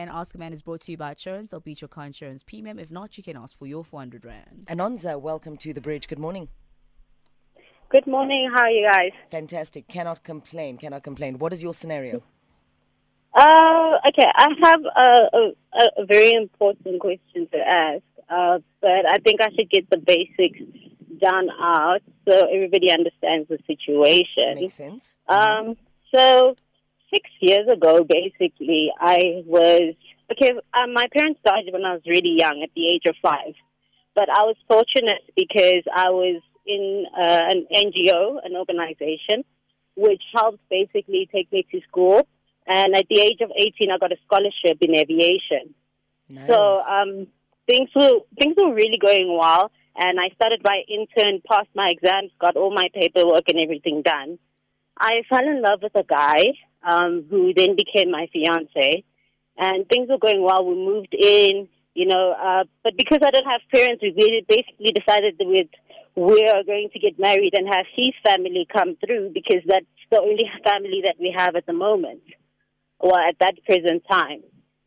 And Ask a Man is brought to you by Outsurance. They'll beat your car insurance premium. If not, you can ask for your 400 Rand. Anonza, welcome to the bridge. Good morning. Good morning. How are you guys? Fantastic. Cannot complain. Cannot complain. What is your scenario? Uh, okay, I have a, a, a very important question to ask, uh, but I think I should get the basics done out so everybody understands the situation. Makes sense. Um, so six years ago, basically, I was okay. Uh, my parents died when I was really young, at the age of five. But I was fortunate because I was in uh, an NGO, an organization, which helped basically take me to school. And at the age of 18, I got a scholarship in aviation. Nice. So um, things were things were really going well, and I started my intern, passed my exams, got all my paperwork and everything done. I fell in love with a guy um, who then became my fiance, and things were going well. We moved in, you know, uh, but because I don't have parents, we basically decided that we'd, we are going to get married and have his family come through because that's the only family that we have at the moment, or at that present time.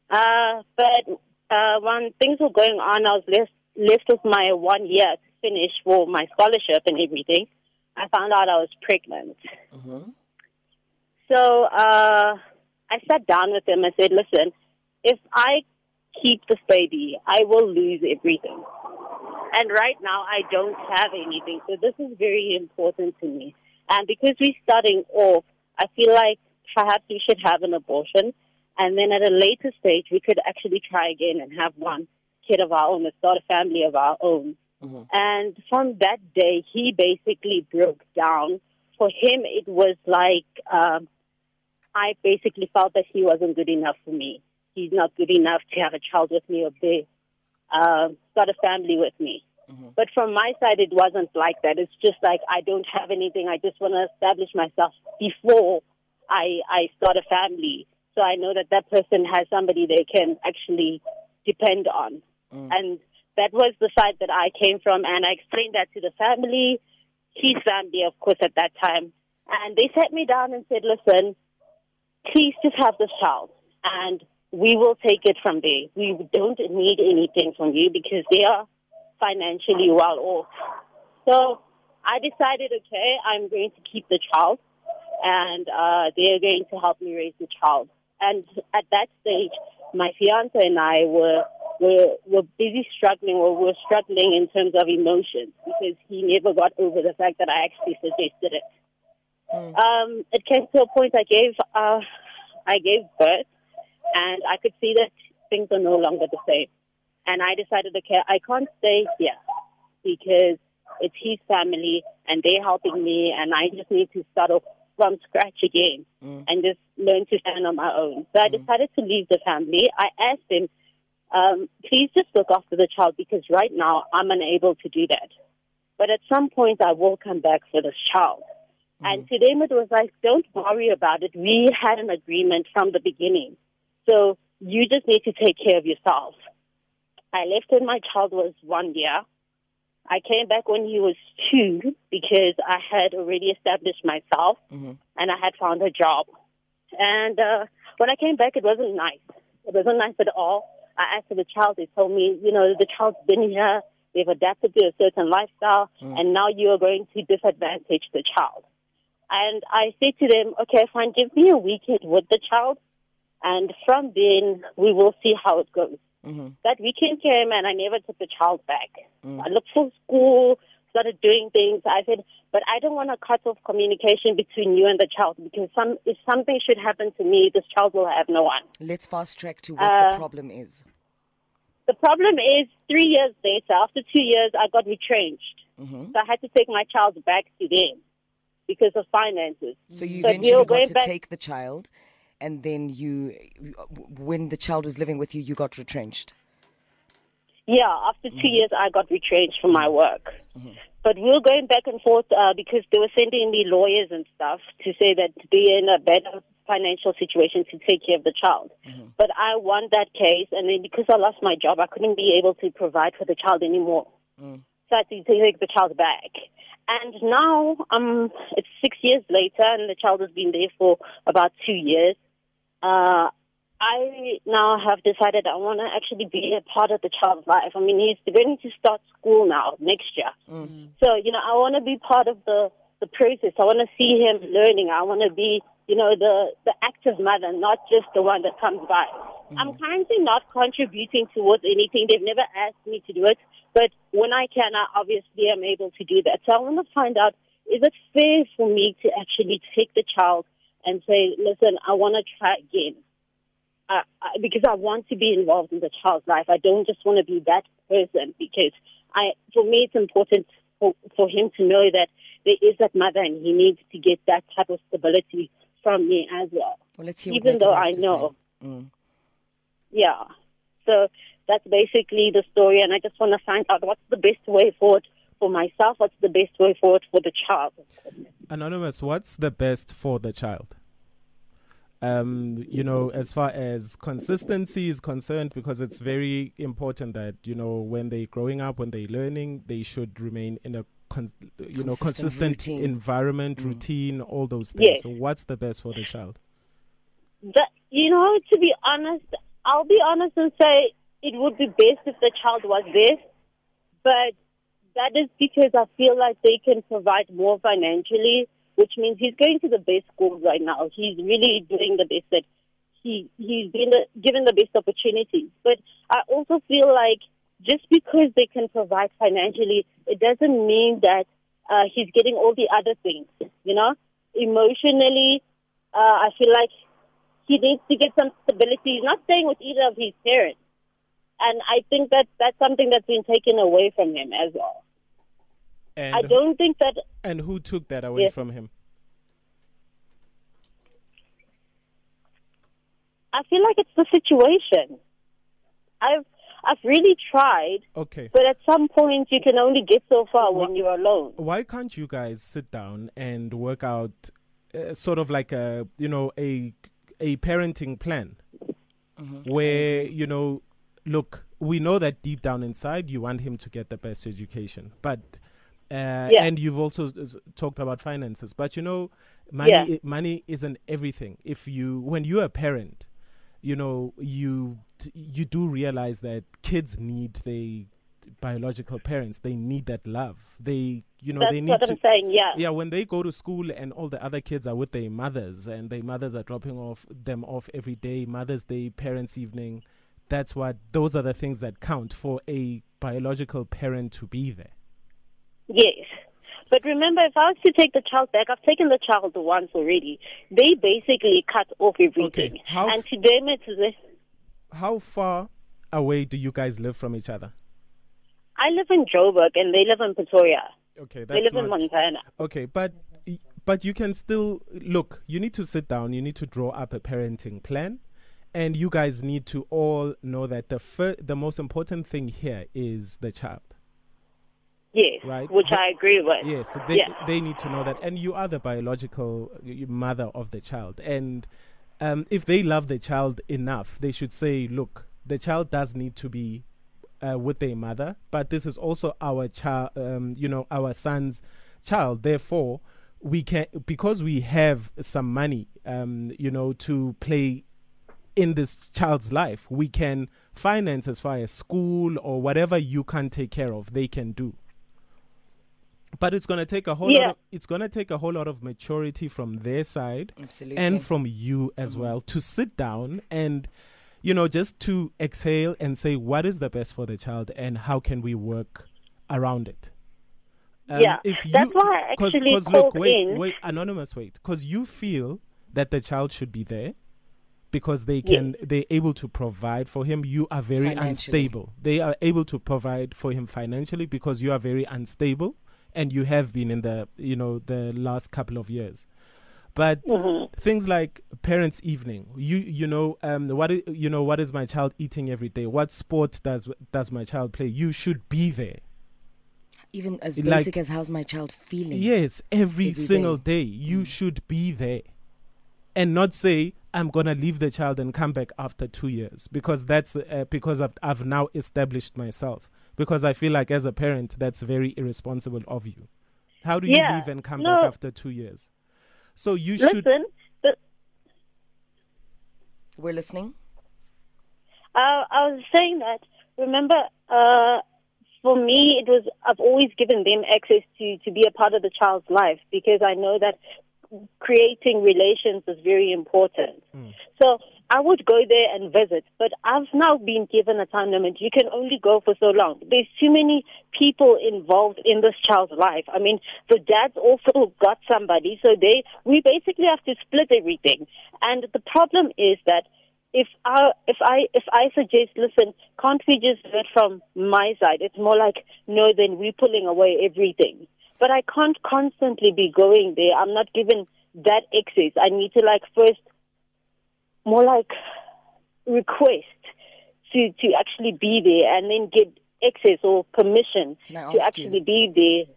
Uh, but uh, when things were going on, I was left, left with my one year to finish for my scholarship and everything. I found out I was pregnant. Mhm. So uh, I sat down with him and said, listen, if I keep this baby, I will lose everything. And right now, I don't have anything. So this is very important to me. And because we're starting off, I feel like perhaps we should have an abortion. And then at a later stage, we could actually try again and have one kid of our own, and start a family of our own. Mhm. And from that day, he basically broke down. For him, it was like um, I basically felt that he wasn't good enough for me. He's not good enough to have a child with me or be, uh, start a family with me. Mhm. But from my side, it wasn't like that. It's just like I don't have anything. I just want to establish myself before I I start a family. So I know that that person has somebody they can actually depend on. Mm. And that was the side that I came from, and I explained that to the family, his family, of course, at that time. And they sat me down and said, listen, please just have this child, and we will take it from there. We don't need anything from you because they are financially well off. So I decided, okay, I'm going to keep the child, and uh, they're going to help me raise the child. And at that stage, my fiance and I were were were busy struggling, or were struggling in terms of emotions because he never got over the fact that I actually suggested it. Mm. Um, it came to a point I gave uh, I gave birth, and I could see that things are no longer the same. And I decided, okay, I can't stay here because it's his family and they're helping me, and I just need to start off from scratch again Mm. and just learn to stand on my own. So I decided to leave the family. I asked him, um, please just look after the child because right now I'm unable to do that. But at some point I will come back for this child. And to them it was like, don't worry about it. We had an agreement from the beginning. So you just need to take care of yourself. I left when my child was one year. I came back when he was two because I had already established myself Mhm. and I had found a job. And uh, when I came back, it wasn't nice. It wasn't nice at all. I asked the child. They told me, you know, the child's been here. They've adapted to a certain lifestyle, and now you are going to disadvantage the child. And I said to them, okay, fine, give me a weekend with the child, and from then we will see how it goes. Mhm. That weekend came, and I never took the child back. I looked for school, started doing things. I said, but I don't want to cut off communication between you and the child because some if something should happen to me, this child will have no one. Let's fast track to what the Uh, problem is. The problem is, three years later, after two years, I got retrenched. Mhm. So I had to take my child back to them because of finances. So you we eventually were got to back- take the child, and then you, when the child was living with you, you got retrenched. Yeah, after 2 years, I got retrenched from my work. But we were going back and forth uh, because they were sending me lawyers and stuff to say that they're in a better financial situation to take care of the child. But I won that case, and then because I lost my job, I couldn't be able to provide for the child anymore. So I had to take the child back. And now, um, it's six years later, and the child has been there for about two years. Uh, I now have decided I want to actually be a part of the child's life. I mean, he's going to start school now next year. Mm. So, you know, I want to be part of the, the process. I want to see him learning. I want to be, you know, the, the active mother, not just the one that comes by. Mm-hmm. I'm currently not contributing towards anything. They've never asked me to do it. But when I can, I obviously am able to do that. So I want to find out, is it fair for me to actually take the child and say, listen, I want to try again? Uh, I- because I want to be involved in the child's life. I don't just want to be that person because I, for me, it's important for, for him to know that there is that mother and he needs to get that type of stability from me as well. Well, let's hear Even though I know. Mm. Yeah. So that's basically the story, and I just want to find out what's the best way forward for myself, what's the best way forward for the child. Anonymous, what's the best for the child? Um, you know, as far as consistency is concerned, because it's very important that you know when they're growing up, when they're learning, they should remain in a con- you know Consistent consistent routine. environment, Mm. routine, all those things. Yes. So, what's the best for the child? That, you know, to be honest, I'll be honest and say it would be best if the child was there, but that is because I feel like they can provide more financially, which means he's going to the best schools right now. He's really doing the best that he he's been given the best opportunities. But I also feel like just because they can provide financially, it doesn't mean that uh, he's getting all the other things. You know, emotionally, uh, I feel like he needs to get some stability. He's not staying with either of his parents. And I think that that's something that's been taken away from him as well. And I don't think that and who took that away Yes. from him? I feel like it's the situation. I've I've really tried, Okay. but at some point you can only get so far Wha- when you're alone. why can't you guys sit down and work out uh, sort of like a you know a a parenting plan where you know look we know that deep down inside you want him to get the best education but uh, and you've also s- talked about finances but you know money Yeah. money isn't everything if you when you're a parent you know you you do realize that kids need their biological parents they need that love they you know That's they need what to I'm saying. Yeah. yeah when they go to school and all the other kids are with their mothers and their mothers are dropping off them off every day mother's day parents evening that's what those are the things that count for a biological parent to be there Yes. But remember, if I was to take the child back, I've taken the child once already. They basically cut off everything. how and to them, it's how far away do you guys live from each other I live in Joburg and they live in Pretoria. okay They that's live in not Montana. okay but but you can still look you need to sit down you need to draw up a parenting plan and you guys need to all know that the fir- the most important thing here is the child Yes. Right. Which But- I agree with. Yes, they they need to know that, and you are the biological mother of the child, and um, if they love the child enough, they should say, "Look, the child does need to be uh, with their mother, but this is also our child, um, you know, our son's child. Therefore, we can because we have some money, um, you know, to play in this child's life, we can finance as far as school or whatever you can take care of, they can do. But it's gonna take a whole lot of, it's gonna take a whole lot of maturity from their side Absolutely. and from you as well to sit down and you know just to exhale and say what is the best for the child and how can we work around it? Um, Yeah, if you, that's why I cause, actually 'cause look wait in. wait anonymous wait. Because you feel that the child should be there because they can they're able to provide for him. You are very unstable. They are able to provide for him financially because you are very unstable and you have been in the you know the last couple of years but things like parents evening you you know um what is, you know what is my child eating every day what sport does does my child play you should be there Even as Like- basic as how's my child feeling? Yes, every, Every single day. day. You should be there. And not say, I'm going to leave the child and come back after two years because that's uh, because I've, I've now established myself. Because I feel like as a parent, that's very irresponsible of you. How do you Yeah, leave and come no. back after two years? So you should. Listen, the, We're listening. Uh, I was saying that, remember, uh, for me, it was, I've always given them access to, to be a part of the child's life because I know that creating relations is very important. So I would go there and visit, but I've now been given a time limit. You can only go for so long. There's too many people involved in this child's life. I mean, the dad's also got somebody, so they we basically have to split everything. And the problem is that if I if I if I suggest, listen, can't we just do it from my side? It's more like no, then we're pulling away everything. But I can't constantly be going there. I'm not given that access. I need to like first more like request to to actually be there and then get access or permission to actually you? be there.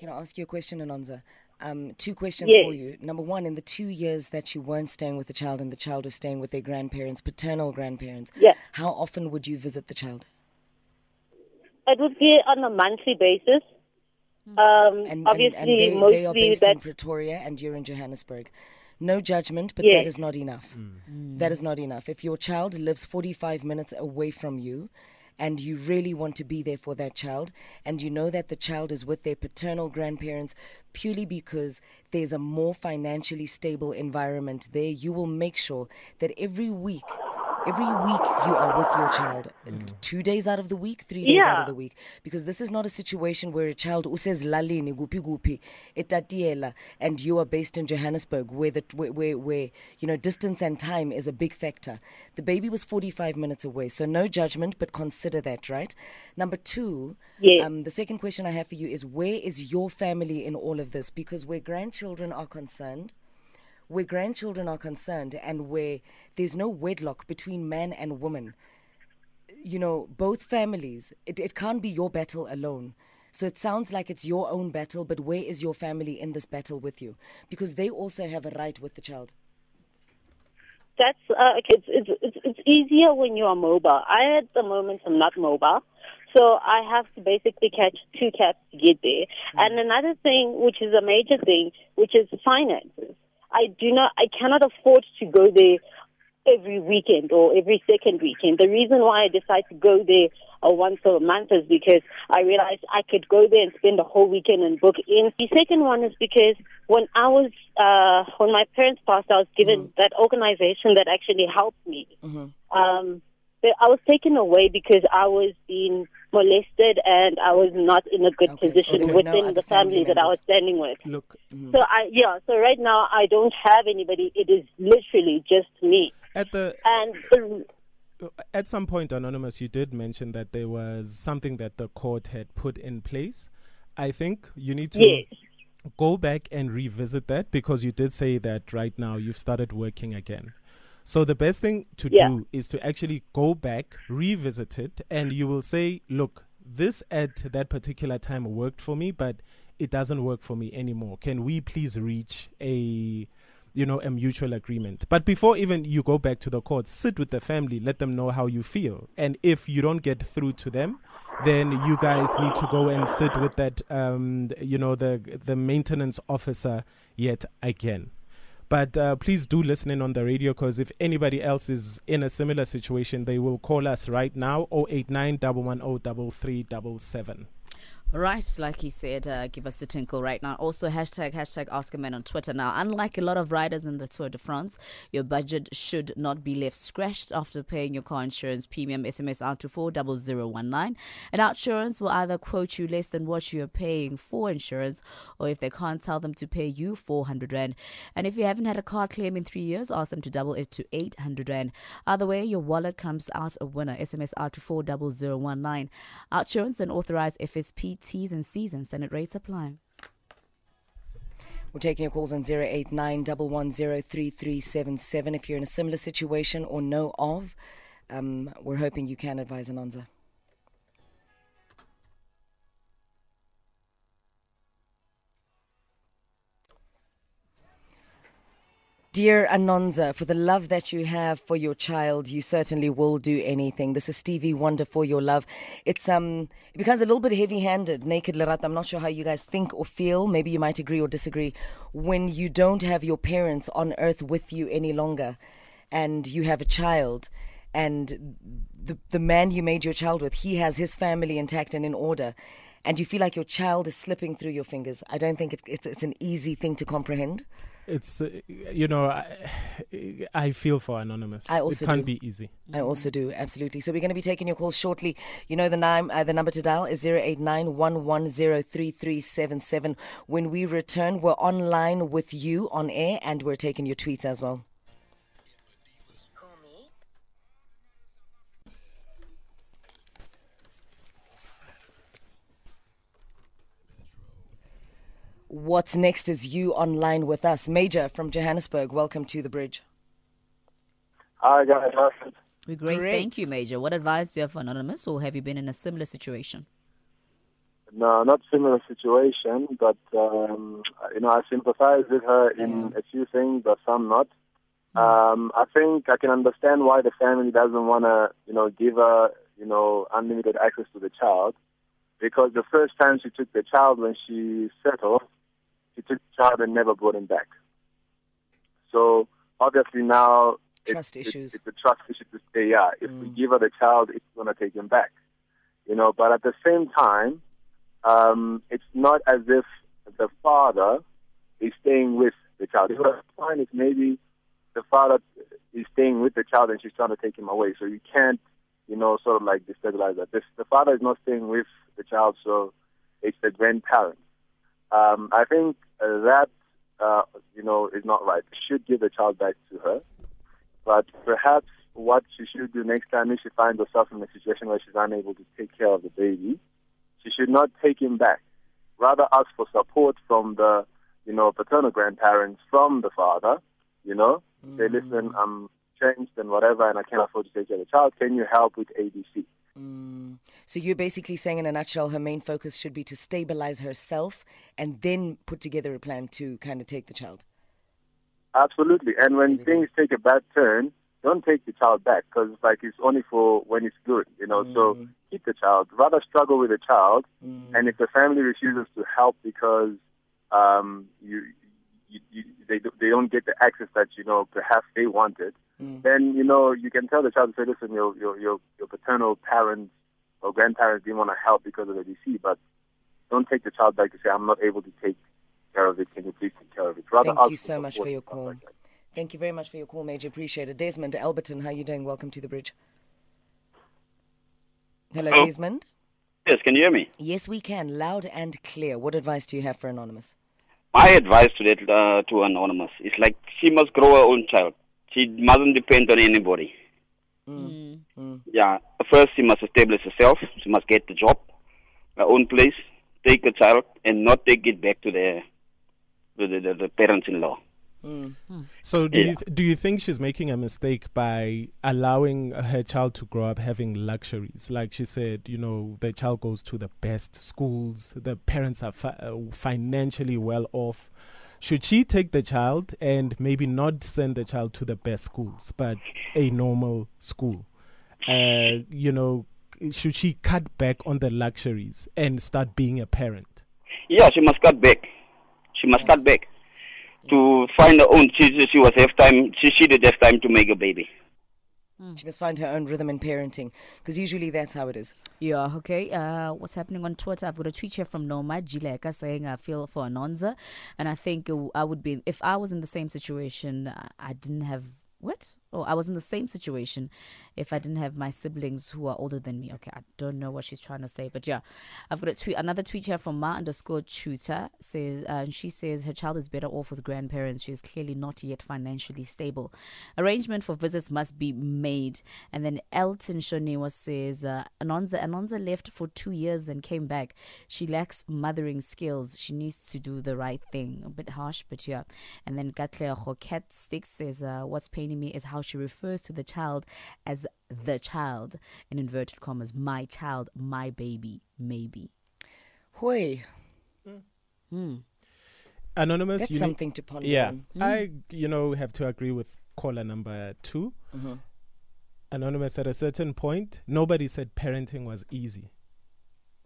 Can I ask you a question, Anonza? Um, two questions Yes. for you. Number one, in the two years that you weren't staying with the child and the child was staying with their grandparents, paternal grandparents, Yeah. how often would you visit the child? It would be on a monthly basis. Um, And, obviously, and, and they, mostly they are based that in Pretoria and you're in Johannesburg. No judgment, but Yes. that is not enough. Mm. Mm. That is not enough. If your child lives 45 minutes away from you and you really want to be there for that child and you know that the child is with their paternal grandparents purely because there's a more financially stable environment there, you will make sure that every week Every week you are with your child. Two days out of the week, three days out of the week. Because this is not a situation where a child says lalini gupi gupi etatiela and you are based in Johannesburg where the where, where, where you know distance and time is a big factor. The baby was 45 minutes away, so no judgment, but consider that, right? Number two, Yes. um, the second question I have for you is where is your family in all of this? Because where grandchildren are concerned, where grandchildren are concerned and where there's no wedlock between man and woman, you know, both families, it, it can't be your battle alone. So it sounds like it's your own battle, but where is your family in this battle with you? Because they also have a right with the child. that's uh, okay, it's, it's it's it's easier when you are mobile. I at the moment am not mobile, so I have to basically catch two cabs to get there. And another thing, which is a major thing, which is finances. I do not, I cannot afford to go there every weekend or every second weekend. The reason why I decide to go there uh, once a month is because I realized I could go there and spend the whole weekend and book in. The second one is because when I was, uh, when my parents passed, I was given that organization that actually helped me. Um, but I was taken away because I was being molested and I was not in a good Okay, position so within other the family family that I was standing with. Look, mm. So I, yeah, so right now I don't have anybody. It is literally just me. at the And the, at some point, Anonymous, you did mention that there was something that the court had put in place. I think you need to Yes. go back and revisit that because you did say that right now you've started working again. So the best thing to Yeah. do is to actually go back, revisit it, and you will say, look, this at that particular time worked for me, but it doesn't work for me anymore. Can we please reach a you know a mutual agreement but before even you go back to the court sit with the family let them know how you feel and if you don't get through to them then you guys need to go and sit with that um you know the the maintenance officer yet again but uh, please do listen in on the radio because if anybody else is in a similar situation, they will call us right now 089 110 3377. Right, like he said, uh, give us the tinkle right now. Also, hashtag hashtag Ask a Man on Twitter. Now, unlike a lot of riders in the Tour de France, your budget should not be left scratched after paying your car insurance premium. SMS out to four double zero one nine, and Outsurance will either quote you less than what you are paying for insurance, or if they can't, tell them to pay you four hundred rand. And if you haven't had a car claim in three years, ask them to double it to eight hundred rand. Either way, your wallet comes out a winner. SMS out to four double zero one nine. Outsurance and authorized FSP T's and C's and Senate rates apply. We're taking your calls on 089 110 If you're in a similar situation or know of, um, we're hoping you can advise Anonza. Dear Anonza, for the love that you have for your child, you certainly will do anything. This is Stevie Wonder for your love. It's um, it becomes a little bit heavy-handed, naked Larat. I'm not sure how you guys think or feel. Maybe you might agree or disagree. When you don't have your parents on earth with you any longer, and you have a child, and the the man you made your child with, he has his family intact and in order, and you feel like your child is slipping through your fingers. I don't think it, it's it's an easy thing to comprehend. It's uh, you know I, I feel for anonymous. I also it can't do. be easy. I also do, absolutely. So we're going to be taking your calls shortly. You know the name, uh, the number to dial is 0891103377. When we return, we're online with you on air and we're taking your tweets as well. What's next is you online with us. Major from Johannesburg, welcome to the bridge. Hi guys, We're great. Great. Thank you, Major. What advice do you have for Anonymous, or have you been in a similar situation? No, not similar situation, but um, you know I sympathize with her in a few things, but some not. Um, I think I can understand why the family doesn't want to, you know, give her, you know, unlimited access to the child, because the first time she took the child when she settled, she took the child and never brought him back. So obviously now Trust it's, issues. It's, it's a trust issue to say, yeah, if we give her the child, it's going to take him back. You know, but at the same time, um, it's not as if the father is staying with the child. What I find is maybe the father is staying with the child and she's trying to take him away. So you can't, you know, sort of like destabilize that. This, the father is not staying with the child, so it's the grandparent. Um, I think that, uh, you know, is not right. She should give the child back to her. But perhaps what she should do next time if she finds herself in a situation where she's unable to take care of the baby, she should not take him back. Rather ask for support from the, you know, paternal grandparents from the father, you know, say, listen, I'm changed and whatever, and I can't afford to take care of the child. Can you help with ABC? So you're basically saying, in a nutshell, her main focus should be to stabilize herself and then put together a plan to kind of take the child. Absolutely. And when things take a bad turn, don't take the child back because like it's only for when it's good, you know. So Mm. keep the child. Rather struggle with the child, and if the family refuses to help because um, you, you, you they they don't get the access that you know perhaps they wanted, Mm. then you know you can tell the child to say, listen, your your your, your paternal parents or grandparents didn't want to help because of the DC, but don't take the child back to say I'm not able to take care of it. Can you please take care of it? Rather Thank you so much for your call. like. Thank you very much for your call, Major. Appreciate it. Desmond Alberton, how are you doing? Welcome to the bridge. Hello, Hello. Desmond. Yes, can you hear me? Yes, we can. Loud and clear. What advice do you have for Anonymous? My advice to that uh, to anonymous is like she must grow her own child. She mustn't depend on anybody. Mm. Yeah, first she must establish herself. She must get the job, her own place, take a child, and not take it back to the to the, the, the parents-in-law. So do Yeah. you th- do you think she's making a mistake by allowing her child to grow up having luxuries? Like she said, you know, the child goes to the best schools, the parents are fi- uh, financially well off. Should she take the child and maybe not send the child to the best schools, but a normal school? Uh, you know, should she cut back on the luxuries and start being a parent? Yeah, she must cut back. She must cut back to find her own. She she was have time. She she did have time to make a baby. She must find her own rhythm in parenting because usually that's how it is. Yeah, okay. Uh, what's happening on Twitter? I've got a tweet here from Norma Jileka saying I feel for Anonza, and I think uh, I would be if I was in the same situation. I- I didn't have what? Oh, I was in the same situation if I didn't have my siblings who are older than me. Okay, I don't know what she's trying to say, but yeah, I've got a tweet. Another tweet here from Ma underscore tutor says, uh, and she says her child is better off with grandparents. She is clearly not yet financially stable. Arrangement for visits must be made. And then Elton Shonewa says, uh, Anonza, Anonza left for two years and came back. She lacks mothering skills. She needs to do the right thing. A bit harsh, but yeah. And then Gatle Hoket Sticks says, uh, what's paining me is how she refers to the child as the child, in inverted commas, my child, my baby, maybe. Hoy, hmm. hmm. Anonymous, that's you need- something to ponder Yeah, on. Hmm. I you know have to agree with caller number 2 mm-hmm. Anonymous at a certain point, nobody said parenting was easy.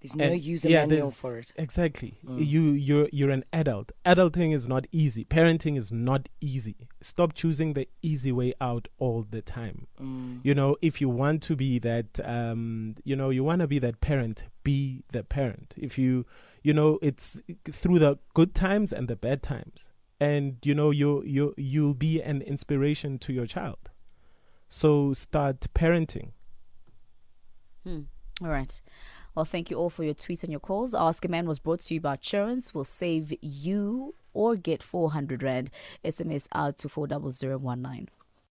There's no And- user yeah, manual for it. Exactly. Mm. You you're you're an adult. Adulting is not easy. Parenting is not easy. Stop choosing the easy way out all the time. Mm. You know, if you want to be that um you know, you want to be that parent, be the parent. If you you know, it's through the good times and the bad times. And you know, you you you'll be an inspiration to your child. So start parenting. Hmm. All right. Well, thank you all for your tweets and your calls. Ask a Man was brought to you by Outsurance. Will save you or get 400 Rand. SMS out to 40019.